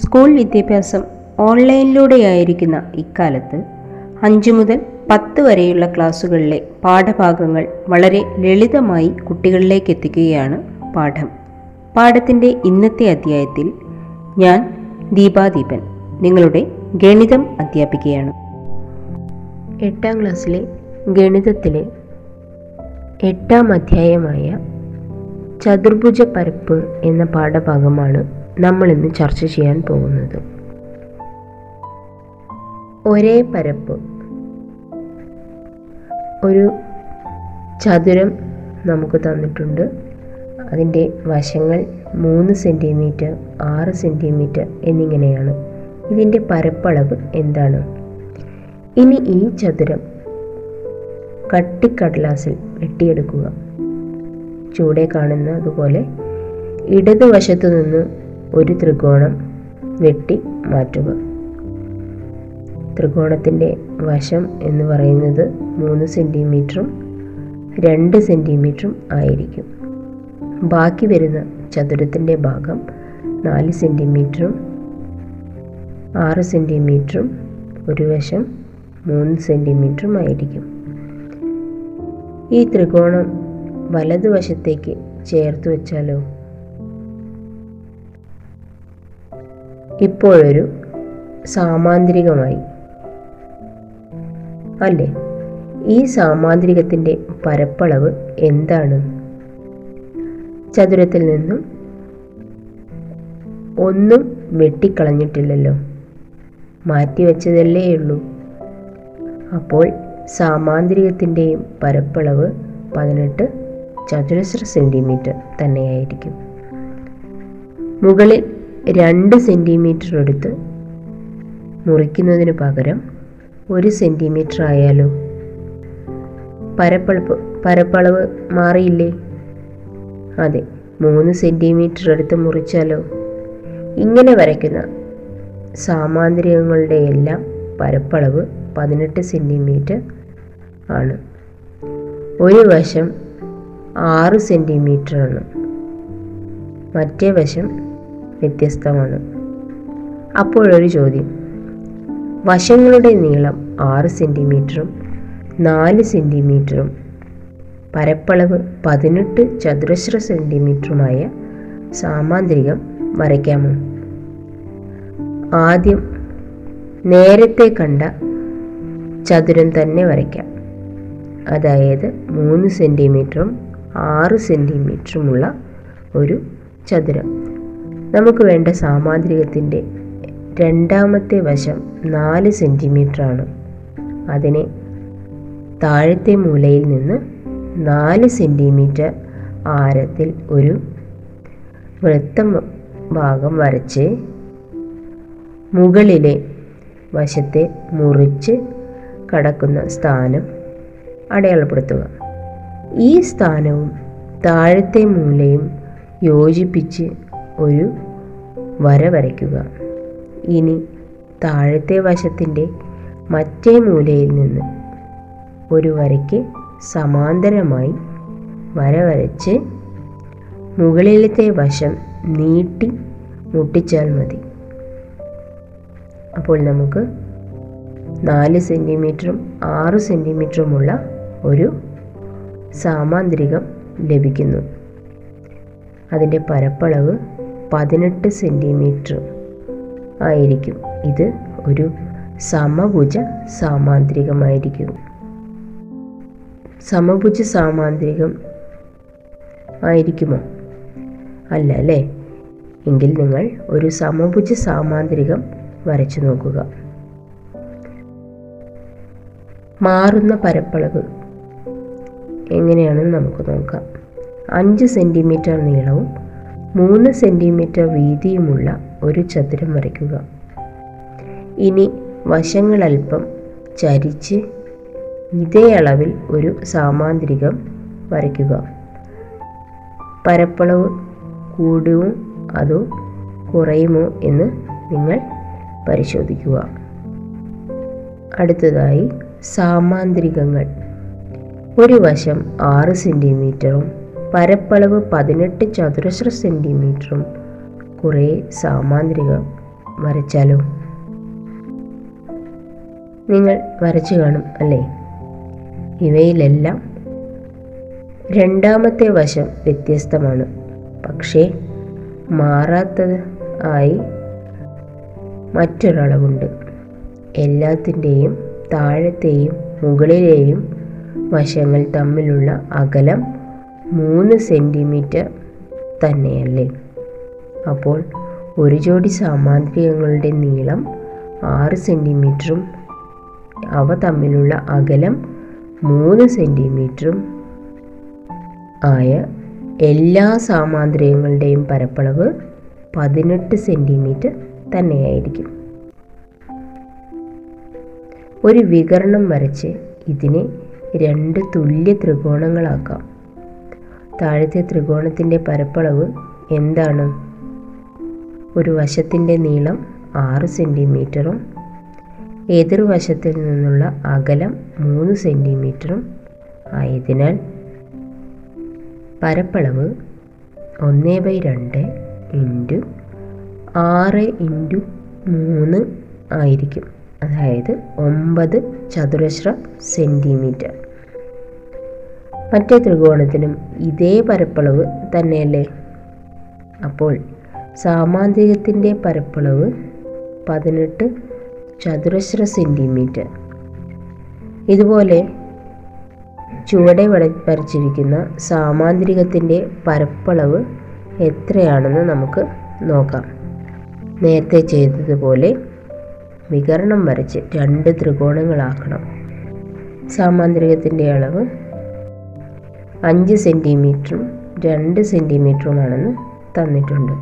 School വിദ്യാഭ്യാസം ഓൺലൈനിലൂടെയായിരിക്കുന്ന ഇക്കാലത്ത് അഞ്ചു മുതൽ പത്ത് വരെയുള്ള ക്ലാസ്സുകളിലെ പാഠഭാഗങ്ങൾ വളരെ ലളിതമായി കുട്ടികളിലേക്ക് എത്തിക്കുകയാണ് പാഠം. പാഠത്തിന്റെ ഇന്നത്തെ അധ്യായത്തിൽ ഞാൻ ദീപാദീപൻ നിങ്ങളുടെ ഗണിതം അധ്യാപിക്കുകയാണ് എട്ടാം ക്ലാസ്സിലെ ഗണിതത്തിലെ എട്ടാം അധ്യായമായ ചതുർഭുജ പരപ്പ് എന്ന പാഠഭാഗമാണ് നമ്മൾ ഇന്ന് ചർച്ച ചെയ്യാൻ പോകുന്നത് ഒരേ പരപ്പ് ഒരു ചതുരം നമുക്ക് തന്നിട്ടുണ്ട്. അതിന്റെ വശങ്ങൾ മൂന്ന് സെന്റിമീറ്റർ ആറ് സെന്റിമീറ്റർ എന്നിങ്ങനെയാണ്. ഇതിന്റെ പരപ്പളവ് എന്താണ്? ഇനി ഈ ചതുരം കട്ടിക്കടലാസിൽ വെട്ടിയെടുക്കുക. ചൂടെ കാണുന്ന അതുപോലെ ഇടതുവശത്തു നിന്ന് ഒരു ത്രികോണം വെട്ടി മാറ്റുക. ത്രികോണത്തിന്റെ വശം എന്ന് പറയുന്നത് മൂന്ന് സെന്റിമീറ്ററും രണ്ട് സെന്റിമീറ്ററും ആയിരിക്കും. ബാക്കി വരുന്ന ചതുരത്തിന്റെ ഭാഗം നാല് സെന്റിമീറ്ററും ആറ് സെന്റിമീറ്ററും ഒരു വശം മൂന്ന് സെന്റിമീറ്ററും ആയിരിക്കും. ഈ ത്രികോണം വലതുവശത്തേക്ക് ചേർത്ത് വെച്ചാലോ? ഇപ്പോഴൊരു സാമാന്തരികമായി. അല്ലേ? ഈ സാമാന്തരികത്തിന്റെ പരപ്പളവ് എന്താണ്? ചതുരത്തിൽ നിന്നും ഒന്നും വെട്ടിക്കളഞ്ഞിട്ടില്ലല്ലോ. മാറ്റിവെച്ചതല്ലേ ഉള്ളൂ. അപ്പോൾ സാമാന്തരികത്തിന്റെയും പരപ്പളവ് പതിനെട്ട് ചതുരശ്ര സെന്റിമീറ്റർ തന്നെയായിരിക്കും. മുകളിൽ രണ്ട് സെന്റിമീറ്റർ എടുത്ത് മുറിക്കുന്നതിന് പകരം ഒരു സെന്റിമീറ്റർ ആയാലോ? പരപ്പളപ്പ് പരപ്പളവ് മാറിയില്ലേ? അതെ മൂന്ന് സെന്റിമീറ്റർ എടുത്ത് മുറിച്ചാലോ? ഇങ്ങനെ വരയ്ക്കുന്ന സാമാന്തരികങ്ങളുടെ എല്ലാം പരപ്പളവ് പതിനെട്ട് സെന്റിമീറ്റർ ആണ്. ഒരു വശം ആറ് സെന്റിമീറ്റർ ആണ് മറ്റേ വശം വ്യത്യസ്തമാണ്. അപ്പോഴൊരു ചോദ്യം. വശങ്ങളുടെ നീളം ആറ് സെന്റിമീറ്ററും നാല് സെന്റിമീറ്ററും പരപ്പളവ് പതിനെട്ട് ചതുരശ്ര സെന്റിമീറ്ററുമായ സാമാന്തരികം വരയ്ക്കാമോ? ആദ്യം നേരത്തെ കണ്ട ചതുരം തന്നെ വരയ്ക്കാം. അതായത് മൂന്ന് സെന്റിമീറ്ററും ആറ് സെന്റിമീറ്ററുമുള്ള ഒരു ചതുരം. നമുക്ക് വേണ്ട സാമാന്തരികത്തിന്റെ രണ്ടാമത്തെ വശം നാല് സെന്റിമീറ്ററാണ് അതിനെ താഴത്തെ മൂലയിൽ നിന്ന് നാല് സെന്റിമീറ്റർ ആരത്തിൽ ഒരു വൃത്തം ഭാഗം വരച്ച് മുകളിലെ വശത്തെ മുറിച്ച് കടക്കുന്ന സ്ഥാനം അടയാളപ്പെടുത്തുക. ഈ സ്ഥാനവും താഴത്തെ മൂലയും യോജിപ്പിച്ച് ഒരു വര വരയ്ക്കുക. ഇനി താഴത്തെ വശത്തിന്റെ മറ്റേ മൂലയിൽ നിന്ന് ഒരു വരയ്ക്ക് സമാന്തരമായി വര വരച്ച് മുകളിലത്തെ വശം നീട്ടി മുട്ടിച്ചാൽ മതി. അപ്പോൾ നമുക്ക് നാല് സെന്റിമീറ്ററും ആറ് സെന്റിമീറ്ററുമുള്ള ഒരു സാമാന്തരികം ലഭിക്കുന്നു. അതിന്റെ പരപ്പളവ് പതിനെട്ട് സെന്റിമീറ്റർ ആയിരിക്കും. ഇത് ഒരു സമഭുജ സാമാന്ത്രികമായിരിക്കും. സമഭുജ സാമാന്ത്രികം ആയിരിക്കുമോ? അല്ല അല്ലേ? എങ്കിൽ നിങ്ങൾ ഒരു സമഭുജ സാമാന്ത്രികം വരച്ചു നോക്കുക. മാറുന്ന പരപ്പളവ് എങ്ങനെയാണെന്ന് നമുക്ക് നോക്കാം. അഞ്ച് സെന്റിമീറ്റർ നീളവും മൂന്ന് സെന്റിമീറ്റർ വീതിയുമുള്ള ഒരു ചതുരം വരയ്ക്കുക. ഇനി വശങ്ങളൽപ്പം ചരിച്ച് ഇതേ അളവിൽ ഒരു സാമാന്തരികം വരയ്ക്കുക. പരപ്പളവ് കൂടുമോ അതോ കുറയുമോ എന്ന് നിങ്ങൾ പരിശോധിക്കുക. അടുത്തതായി സാമാന്തരികങ്ങൾ. ഒരു വശം ആറ് സെന്റിമീറ്ററും പരപ്പളവ് പതിനെട്ട് ചതുരശ്ര സെന്റിമീറ്ററും കുറേ സാമാന്ത്രിക വരച്ചാലോ? നിങ്ങൾ വരച്ചു കാണും അല്ലേ? ഇവയിലെല്ലാം രണ്ടാമത്തെ വശം വ്യത്യസ്തമാണ്. പക്ഷേ മാറാത്തത് ആയി മറ്റൊരളവുണ്ട്. എല്ലാത്തിന്റെയും താഴത്തെയും മുകളിലെയും വശങ്ങൾ തമ്മിലുള്ള അകലം മൂന്ന് സെന്റിമീറ്റർ തന്നെയല്ലേ? അപ്പോൾ ഒരു ജോഡി സാമാന്ത്രികങ്ങളുടെ നീളം ആറ് സെന്റിമീറ്ററും അവ തമ്മിലുള്ള അകലം മൂന്ന് സെന്റിമീറ്ററും ആയ എല്ലാ സാമാന്ത്രികങ്ങളുടെയും പരപ്പളവ് പതിനെട്ട് സെന്റിമീറ്റർ തന്നെയായിരിക്കും. ഒരു വികരണം വരച്ച് ഇതിനെ രണ്ട് തുല്യ ത്രികോണങ്ങളാക്കാം. താഴത്തെ ത്രികോണത്തിന്റെ പരപ്പളവ് എന്താണ്? ഒരു വശത്തിന്റെ നീളം ആറ് സെന്റിമീറ്ററും എതിർവശത്തിൽ നിന്നുള്ള അകലം മൂന്ന് സെന്റിമീറ്ററും ആയതിനാൽ പരപ്പളവ് ഒന്ന് ബൈ രണ്ട് ഇന്റു ആറ് ഇന്റു മൂന്ന് ആയിരിക്കും. അതായത് ഒമ്പത് ചതുരശ്ര സെന്റിമീറ്റർ മറ്റേ ത്രികോണത്തിനും ഇതേ പരപ്പളവ് തന്നെയല്ലേ? അപ്പോൾ സാമാന്തികത്തിന്റെ പരപ്പളവ് പതിനെട്ട് ചതുരശ്ര സെന്റിമീറ്റർ. ഇതുപോലെ ചുവടെ വര വരച്ചിരിക്കുന്ന സാമാന്തരികത്തിന്റെ പരപ്പളവ് എത്രയാണെന്ന് നമുക്ക് നോക്കാം. നേരത്തെ ചെയ്തതുപോലെ വികരണം വരച്ച് രണ്ട് ത്രികോണങ്ങളാക്കണം. സാമാന്തരികത്തിന്റെ അളവ് അഞ്ച് സെന്റിമീറ്ററും രണ്ട് സെന്റിമീറ്ററുമാണെന്ന് തന്നിട്ടുണ്ട്.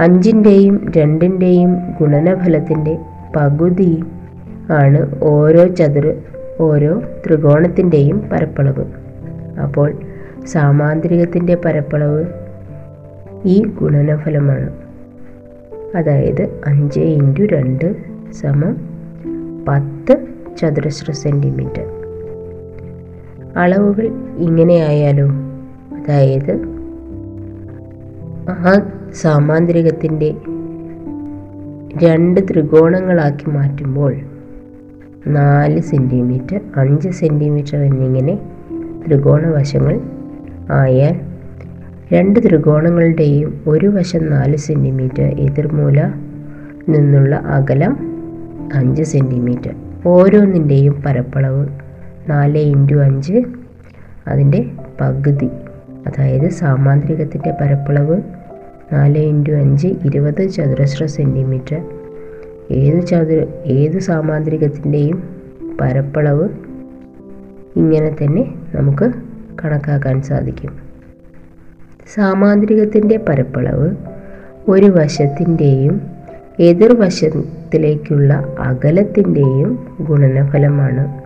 അഞ്ചിന്റെയും രണ്ടിന്റെയും ഗുണനഫലത്തിന്റെ പകുതി ആണ് ഓരോ ചതുര ഓരോ ത്രികോണത്തിന്റെയും പരപ്പളവ്. അപ്പോൾ സാമാന്തരികത്തിന്റെ പരപ്പളവ് ഈ ഗുണനഫലമാണ്. അതായത് അഞ്ച് ഇന്റു രണ്ട് സമം പത്ത് ചതുരശ്ര സെന്റിമീറ്റർ അളവുകൾ ഇങ്ങനെയായാലോ? അതായത് ആ സാമാന്തരികത്തിന്റെ രണ്ട് ത്രികോണങ്ങളാക്കി മാറ്റുമ്പോൾ നാല് സെന്റിമീറ്റർ അഞ്ച് സെന്റിമീറ്റർ എന്നിങ്ങനെ ത്രികോണ വശങ്ങൾ ആയാൽ രണ്ട് ത്രികോണങ്ങളുടെയും ഒരു വശം നാല് സെന്റിമീറ്റർ എതിർമൂല നിന്നുള്ള അകലം അഞ്ച് സെന്റിമീറ്റർ ഓരോന്നിന്റെയും പരപ്പളവ് നാല് ഇന്റു അഞ്ച് അതിന്റെ പകുതി. അതായത് സാമാന്ത്രികത്തിന്റെ പരപ്പളവ് നാല് ഇന്റു അഞ്ച് ഇരുപത് ചതുരശ്ര സെന്റിമീറ്റർ ഏത് ചതുര ഏത് സാമാന്ത്രികത്തിന്റെയും പരപ്പളവ് ഇങ്ങനെ തന്നെ നമുക്ക് കണക്കാക്കാൻ സാധിക്കും. സാമാന്ത്രികത്തിന്റെ പരപ്പളവ് ഒരു വശത്തിന്റെയും എതിർവശത്തിലേക്കുള്ള അകലത്തിന്റെയും ഗുണനഫലമാണ്.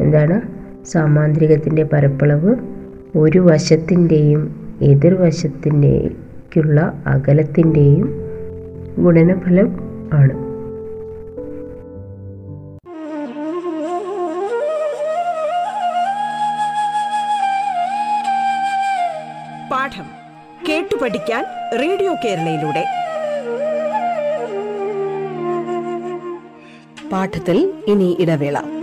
എന്താണ്? സാമാന്ത്രികത്തിന്റെ പരപ്പളവ് ഒരു വശത്തിന്റെയും എതിർവശത്തിന്റെക്കുള്ള അകലത്തിന്റെയും ഗുണനഫലം ആണ്. പാഠം കേട്ടു പഠിക്കാൻ റേഡിയോ കേരളയിലൂടെ. പാഠത്തിൽ ഇനി ഇടവേള.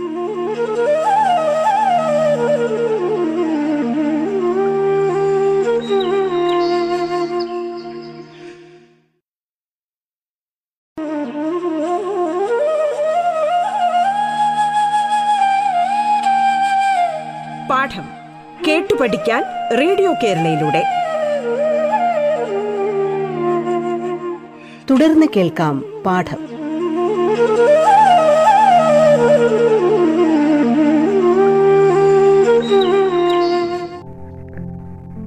പഠിക്കാൻ റേഡിയോ കേരളയിലൂടെ. തുടർന്ന് കേൾക്കാം പാഠം.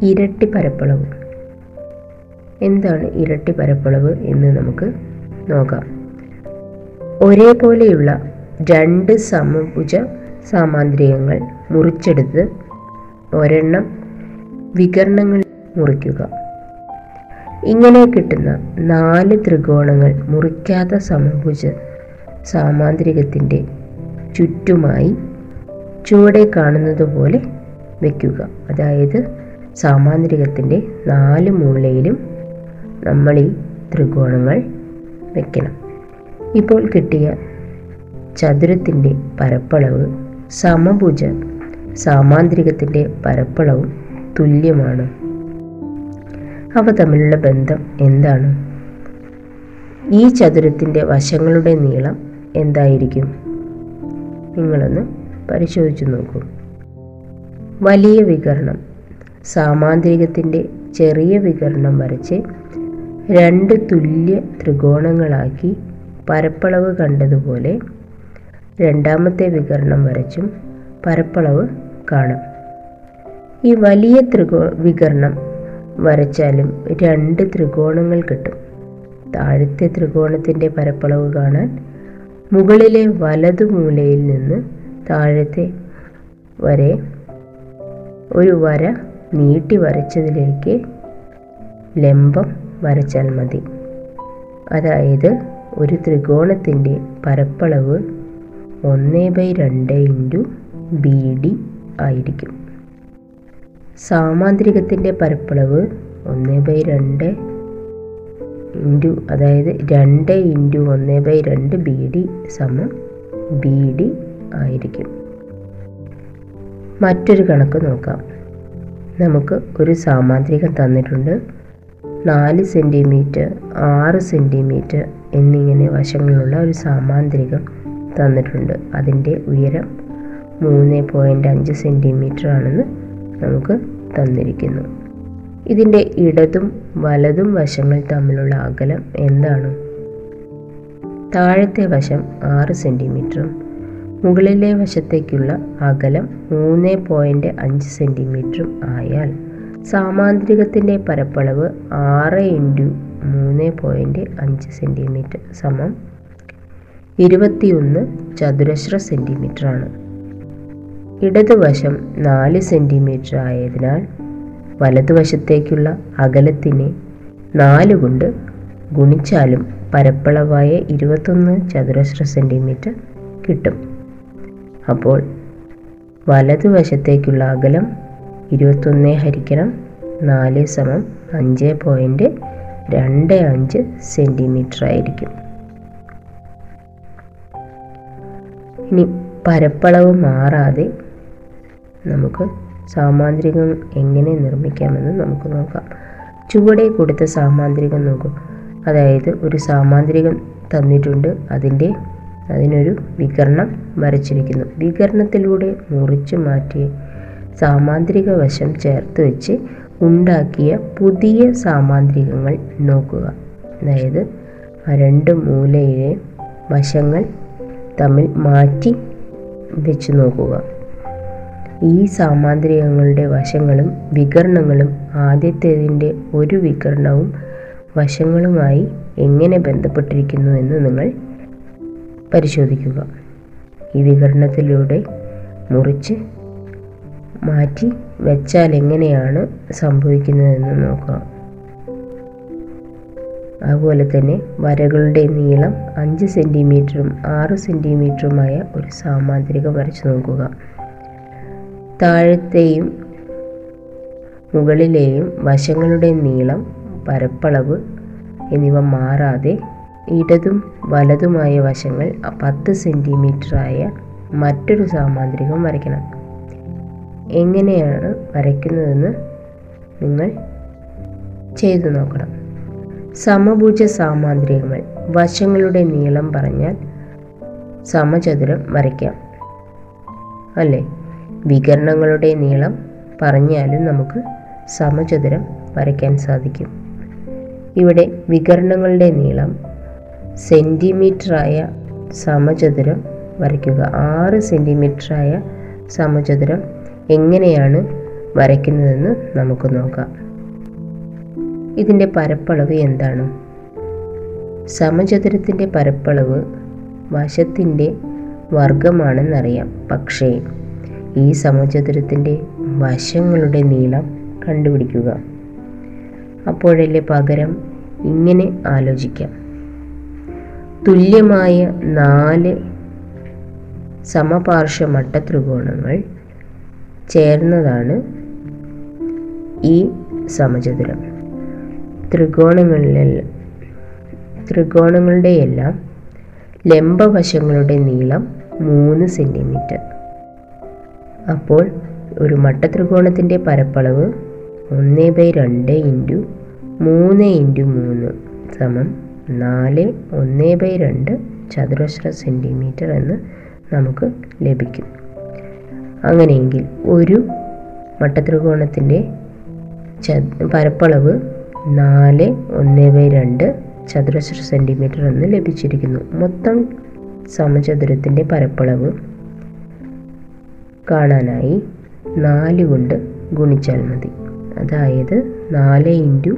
ഇരട്ടി പരപ്പളവ്. എന്താണ് ഇരട്ടി പരപ്പളവ് എന്ന് നമുക്ക് നോക്കാം. ഒരേപോലെയുള്ള രണ്ട് സമഭുജ സാമാന്ത്രികങ്ങൾ മുറിച്ചെടുത്ത് ഒരെണ്ണം വികരണങ്ങൾ മുറിക്കുക. ഇങ്ങനെ കിട്ടുന്ന നാല് ത്രികോണങ്ങൾ മുറിക്കാത്ത സമഭുജ സാമാന്ത്രികത്തിന്റെ ചുറ്റുമായി ചുവടെ കാണുന്നത് പോലെ വയ്ക്കുക അതായത് സാമാന്ത്രികത്തിന്റെ നാല് മൂലയിലും നമ്മൾ ഈ ത്രികോണങ്ങൾ വയ്ക്കണം ഇപ്പോൾ കിട്ടിയ ചതുരത്തിന്റെ പരപ്പളവ് സമഭുജ സാമാന്ത്രികത്തിന്റെ പരപ്പളവും തുല്യമാണ്. അവ തമ്മിലുള്ള ബന്ധം എന്താണ്? ഈ ചതുരത്തിന്റെ വശങ്ങളുടെ നീളം എന്തായിരിക്കും? നിങ്ങളൊന്ന് പരിശോധിച്ചു നോക്കൂ. വലിയ വികരണം സാമാന്ത്രികത്തിന്റെ ചെറിയ വികരണം വരച്ച് രണ്ട് തുല്യ ത്രികോണങ്ങളാക്കി പരപ്പളവ് കണ്ടതുപോലെ രണ്ടാമത്തെ വികരണം വരച്ചും പരപ്പളവ് കാണാം. ഈ വലിയ ത്രികോ വികരണം വരച്ചാലും രണ്ട് ത്രികോണങ്ങൾ കിട്ടും. താഴത്തെ ത്രികോണത്തിന്റെ പരപ്പളവ് കാണാൻ മുകളിലെ വലതു മൂലയിൽ നിന്ന് താഴത്തെ വരെ ഒരു വര നീട്ടി വരച്ചതിലേക്ക് ലംബം വരച്ചാൽ മതി. അതായത് ഒരു ത്രികോണത്തിന്റെ പരപ്പളവ് ഒന്ന് ബൈ രണ്ട് ഇന്റു ബി ഡി ആയിരിക്കും. സാമാന്ത്രികത്തിന്റെ പരപ്പളവ് ഒന്ന് ബൈ രണ്ട് ഇന്റു അതായത് രണ്ട് ഇന്റു ഒന്ന് ബൈ രണ്ട് ബി ഡി സമം ബി ഡി ആയിരിക്കും. മറ്റൊരു കണക്ക് നോക്കാം. നമുക്ക് ഒരു സാമാന്ത്രികം തന്നിട്ടുണ്ട്. നാല് സെന്റിമീറ്റർ ആറ് സെന്റിമീറ്റർ എന്നിങ്ങനെ വശങ്ങളുള്ള ഒരു സാമാന്ത്രികം തന്നിട്ടുണ്ട്. അതിന്റെ ഉയരം മൂന്ന് പോയിന്റ് അഞ്ച് സെന്റിമീറ്റർ ആണെന്ന് നമുക്ക് തന്നിരിക്കുന്നു. ഇതിന്റെ ഇടതും വലതും വശങ്ങൾ തമ്മിലുള്ള അകലം എന്താണ്? താഴത്തെ വശം ആറ് സെന്റിമീറ്ററും മുകളിലെ വശത്തേക്കുള്ള അകലം മൂന്ന് പോയിന്റ് അഞ്ച് സെന്റിമീറ്ററും ആയാൽ സാമാന്ത്രികത്തിന്റെ പരപ്പളവ് ആറ് ഇന്റു മൂന്ന് പോയിന്റ് അഞ്ച് സെന്റിമീറ്റർ സമം ഇരുപത്തിയൊന്ന് ചതുരശ്ര സെന്റിമീറ്റർ ആണ് ഇടതുവശം നാല് സെന്റിമീറ്റർ ആയതിനാൽ വലതുവശത്തേക്കുള്ള അകലത്തിനെ നാല് കൊണ്ട് ഗുണിച്ചാലും പരപ്പളവായ ഇരുപത്തൊന്ന് ചതുരശ്ര സെന്റിമീറ്റർ കിട്ടും. അപ്പോൾ വലതുവശത്തേക്കുള്ള അകലം ഇരുപത്തൊന്ന് ഹരിക്കണം നാല് സമം അഞ്ച് പോയിന്റ് രണ്ട് അഞ്ച് സെന്റിമീറ്റർ ആയിരിക്കും. ഇനി പരപ്പളവ് മാറാതെ നമുക്ക് സാമാന്ത്രികം എങ്ങനെ നിർമ്മിക്കാമെന്ന് നമുക്ക് നോക്കാം. ചുവടെ കൊടുത്ത സാമാന്ത്രികം നോക്കും. അതായത് ഒരു സാമാന്ത്രികം തന്നിട്ടുണ്ട്. അതിന്റെ അതിനൊരു വികരണം വരച്ചിരിക്കുന്നു. വികരണത്തിലൂടെ മുറിച്ച് മാറ്റി സാമാന്ത്രിക വശം ചേർത്ത് വെച്ച് ഉണ്ടാക്കിയ പുതിയ സാമാന്ത്രികങ്ങൾ നോക്കുക. അതായത് ആ രണ്ട് മൂലയിലെ വശങ്ങൾ തമ്മിൽ മാറ്റി വെച്ച് നോക്കുക. ഈ സാമാന്ത്രികങ്ങളുടെ വശങ്ങളും വികരണങ്ങളും ആദ്യത്തേതിന്റെ ഒരു വികരണവും വശങ്ങളുമായി എങ്ങനെ ബന്ധപ്പെട്ടിരിക്കുന്നു എന്ന് നിങ്ങൾ പരിശോധിക്കുക. ഈ വികരണത്തിലൂടെ മുറിച്ച് മാറ്റി വെച്ചാൽ എങ്ങനെയാണ് സംഭവിക്കുന്നതെന്ന് നോക്കാം. അതുപോലെ തന്നെ വരകളുടെ നീളം അഞ്ച് സെന്റിമീറ്ററും ആറ് സെന്റിമീറ്ററുമായ ഒരു സാമാന്ത്രിക വരച്ച് നോക്കുക. താഴത്തെയും മുകളിലെയും വശങ്ങളുടെ നീളം പരപ്പളവ് എന്നിവ മാറാതെ ഇടതും വലതുമായ വശങ്ങൾ പത്ത് സെന്റിമീറ്ററായ മറ്റൊരു സാമാന്ത്രികം വരയ്ക്കണം. എങ്ങനെയാണ് വരയ്ക്കുന്നതെന്ന് നിങ്ങൾ ചെയ്തു നോക്കണം. സമഭുജ സാമാന്ത്രികങ്ങൾ വശങ്ങളുടെ നീളം പറഞ്ഞാൽ സമചതുരം വരയ്ക്കാം. അല്ലേ? വികരണങ്ങളുടെ നീളം പറഞ്ഞാലും നമുക്ക് സമചതുരം വരയ്ക്കാൻ സാധിക്കും. ഇവിടെ വികരണങ്ങളുടെ നീളം സെന്റിമീറ്ററായ സമചതുരം വരയ്ക്കുക. ആറ് സെന്റിമീറ്ററായ സമചതുരം എങ്ങനെയാണ് വരയ്ക്കുന്നതെന്ന് നമുക്ക് നോക്കാം. ഇതിന്റെ പരപ്പളവ് എന്താണ്? സമചതുരത്തിന്റെ പരപ്പളവ് വശത്തിന്റെ വർഗമാണെന്നറിയാം പക്ഷേ ഈ സമചതുരത്തിന്റെ വശങ്ങളുടെ നീളം കണ്ടുപിടിക്കുക. അപ്പോഴല്ലേ പകരം ഇങ്ങനെ ആലോചിക്കാം. തുല്യമായ നാല് സമപാർശ്വ മട്ടത്രികോണങ്ങൾ ചേർന്നതാണ് ഈ സമചതുരം ത്രികോണങ്ങളിലെ ത്രികോണങ്ങളുടെയെല്ലാം ലംബവശങ്ങളുടെ നീളം മൂന്ന് സെന്റിമീറ്റർ അപ്പോൾ ഒരു മട്ടത്രികോണത്തിന്റെ പരപ്പളവ് ഒന്ന് ബൈ രണ്ട് ഇന്റു മൂന്ന് ഇന്റു മൂന്ന് സമം നാല് ഒന്ന് ബൈ രണ്ട് ചതുരശ്ര സെന്റിമീറ്റർ എന്ന് നമുക്ക് ലഭിക്കും. അങ്ങനെയെങ്കിൽ ഒരു മട്ടത്രികോണത്തിന്റെ ച പരപ്പളവ് നാല് ഒന്ന് ബൈ രണ്ട് ചതുരശ്ര സെന്റിമീറ്റർ എന്ന് ലഭിച്ചിരിക്കുന്നു. മൊത്തം സമചതുരത്തിന്റെ പരപ്പളവ് കാണാനായി നാല് കൊണ്ട് ഗുണിച്ചാൽ മതി. അതായത് നാല് ഇന്റു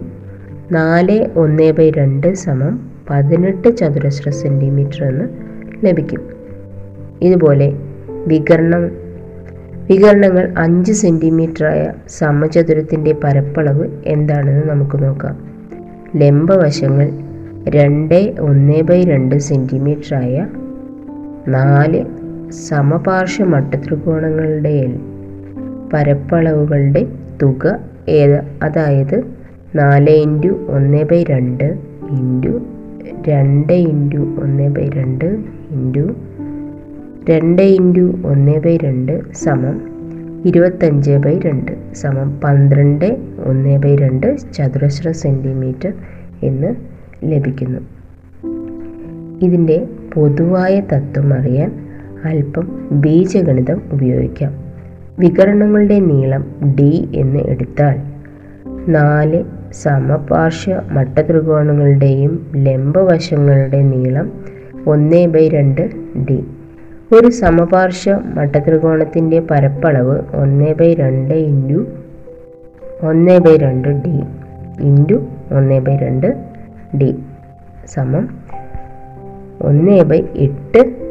നാല് ഒന്ന് ബൈ രണ്ട് സമം പതിനെട്ട് ചതുരശ്ര സെന്റിമീറ്റർ എന്ന് ലഭിക്കും. ഇതുപോലെ വികരണം വികരണങ്ങൾ അഞ്ച് സെന്റിമീറ്ററായ സമചതുരത്തിന്റെ പരപ്പളവ് എന്താണെന്ന് നമുക്ക് നോക്കാം. ലംബവശങ്ങൾ രണ്ട് ഒന്ന് ബൈ രണ്ട് സെന്റിമീറ്ററായ നാല് സമപാർശ്വ മട്ടത്രികോണങ്ങളുടെ പരപ്പളവുകളുടെ തുക ഏത്? അതായത് നാല് ഇന്റു ഒന്ന് ബൈ രണ്ട് ഇന്റു രണ്ട് ഇന്റു ഒന്ന് ബൈ രണ്ട് ഇന്റു രണ്ട് ഇന്റു ഒന്ന് ബൈ രണ്ട് സമം ഇരുപത്തഞ്ച് ബൈ രണ്ട് സമം പന്ത്രണ്ട് ഒന്ന് ബൈ രണ്ട് ചതുരശ്ര സെന്റിമീറ്റർ എന്ന് ലഭിക്കുന്നു. ഇതിന്റെ പൊതുവായ തത്വം അറിയാൻ അല്പം ബീജഗണിതം ഉപയോഗിക്കാം. വികരണങ്ങളുടെ നീളം ഡി എന്ന് എടുത്താൽ നാല് സമപാർശ്വ മട്ടത്രികോണങ്ങളുടെയും ലംബവശങ്ങളുടെ നീളം ഒന്ന് ബൈ രണ്ട് ഡി ഒരു സമപാർശ്വ മട്ടത്രികോണത്തിന്റെ പരപ്പളവ് ഒന്ന് ബൈ രണ്ട് ഇന്റു ഒന്ന് ബൈ രണ്ട് ഡി ഇന്റു ഒന്ന് ബൈ രണ്ട് ഡി സമം ഒന്ന് ബൈ എട്ട്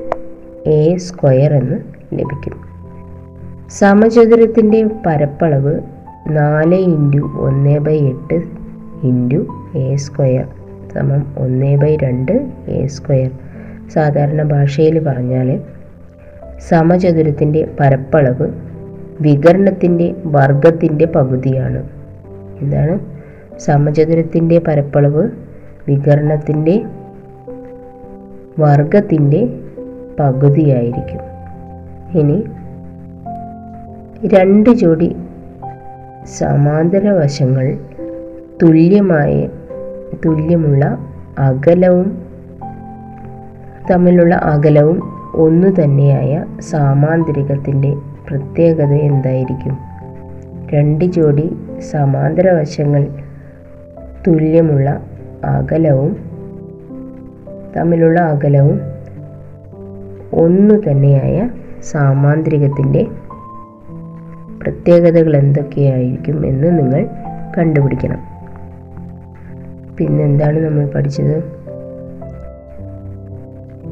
എ സ്ക്വയർ എന്ന് ലഭിക്കും. സമചതുരത്തിന്റെ പരപ്പളവ് നാല് ഇന്റു ഒന്ന് ബൈ എട്ട് ഇന്റു എ സ്ക്വയർ സമം ഒന്ന് ബൈ രണ്ട് എ സ്ക്വയർ. സാധാരണ ഭാഷയിൽ പറഞ്ഞാൽ സമചതുരത്തിന്റെ പരപ്പളവ് വികരണത്തിന്റെ വർഗത്തിന്റെ പകുതിയാണ്. എന്താണ്? സമചതുരത്തിന്റെ പരപ്പളവ് വികരണത്തിന്റെ വർഗത്തിന്റെ പകുതിയായിരിക്കും. ഇനി രണ്ട് ജോഡി സമാന്തര വശങ്ങൾ തുല്യമായ തുല്യമുള്ള അകലവും തമ്മിലുള്ള അകലവും ഒന്നു തന്നെയായ സാമാന്തരികത്തിന്റെ പ്രത്യേകത എന്തായിരിക്കും? രണ്ട് ജോഡി സമാന്തര വശങ്ങൾ തുല്യമുള്ള അകലവും തമ്മിലുള്ള അകലവും ഒന്നു തന്നെയായ സാമാന്ത്രികത്തിന്റെ പ്രത്യേകതകൾ എന്തൊക്കെയായിരിക്കും എന്ന് നിങ്ങൾ കണ്ടുപിടിക്കണം. പിന്നെന്താണ് നമ്മൾ പഠിച്ചത്?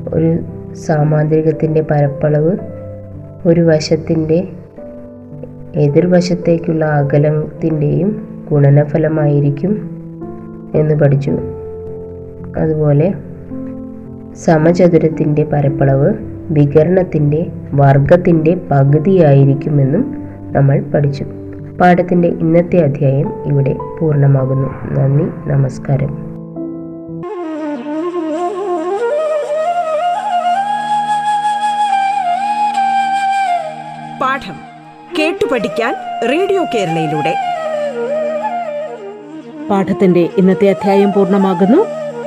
ഒരു സാമാന്ത്രികത്തിന്റെ പരപ്പളവ് ഒരു വശത്തിന്റെ എതിർവശത്തേക്കുള്ള അകലത്തിന്റെയും ഗുണനഫലമായിരിക്കും എന്ന് പഠിച്ചു. അതുപോലെ സമചതുരത്തിന്റെ പരപ്പളവ് വികരണത്തിന്റെ വർഗത്തിന്റെ പകുതിയായിരിക്കുമെന്നും നമ്മൾ പഠിച്ചു. പാഠത്തിന്റെ ഇന്നത്തെ അധ്യായം ഇവിടെ പൂർണമാകുന്നു. നന്ദി നമസ്കാരം. പാഠം കേട്ടു പഠിക്കാൻ റേഡിയോ കേരളയിലൂടെ. പാഠത്തിന്റെ ഇന്നത്തെ അധ്യായം പൂർണമാകുന്നു.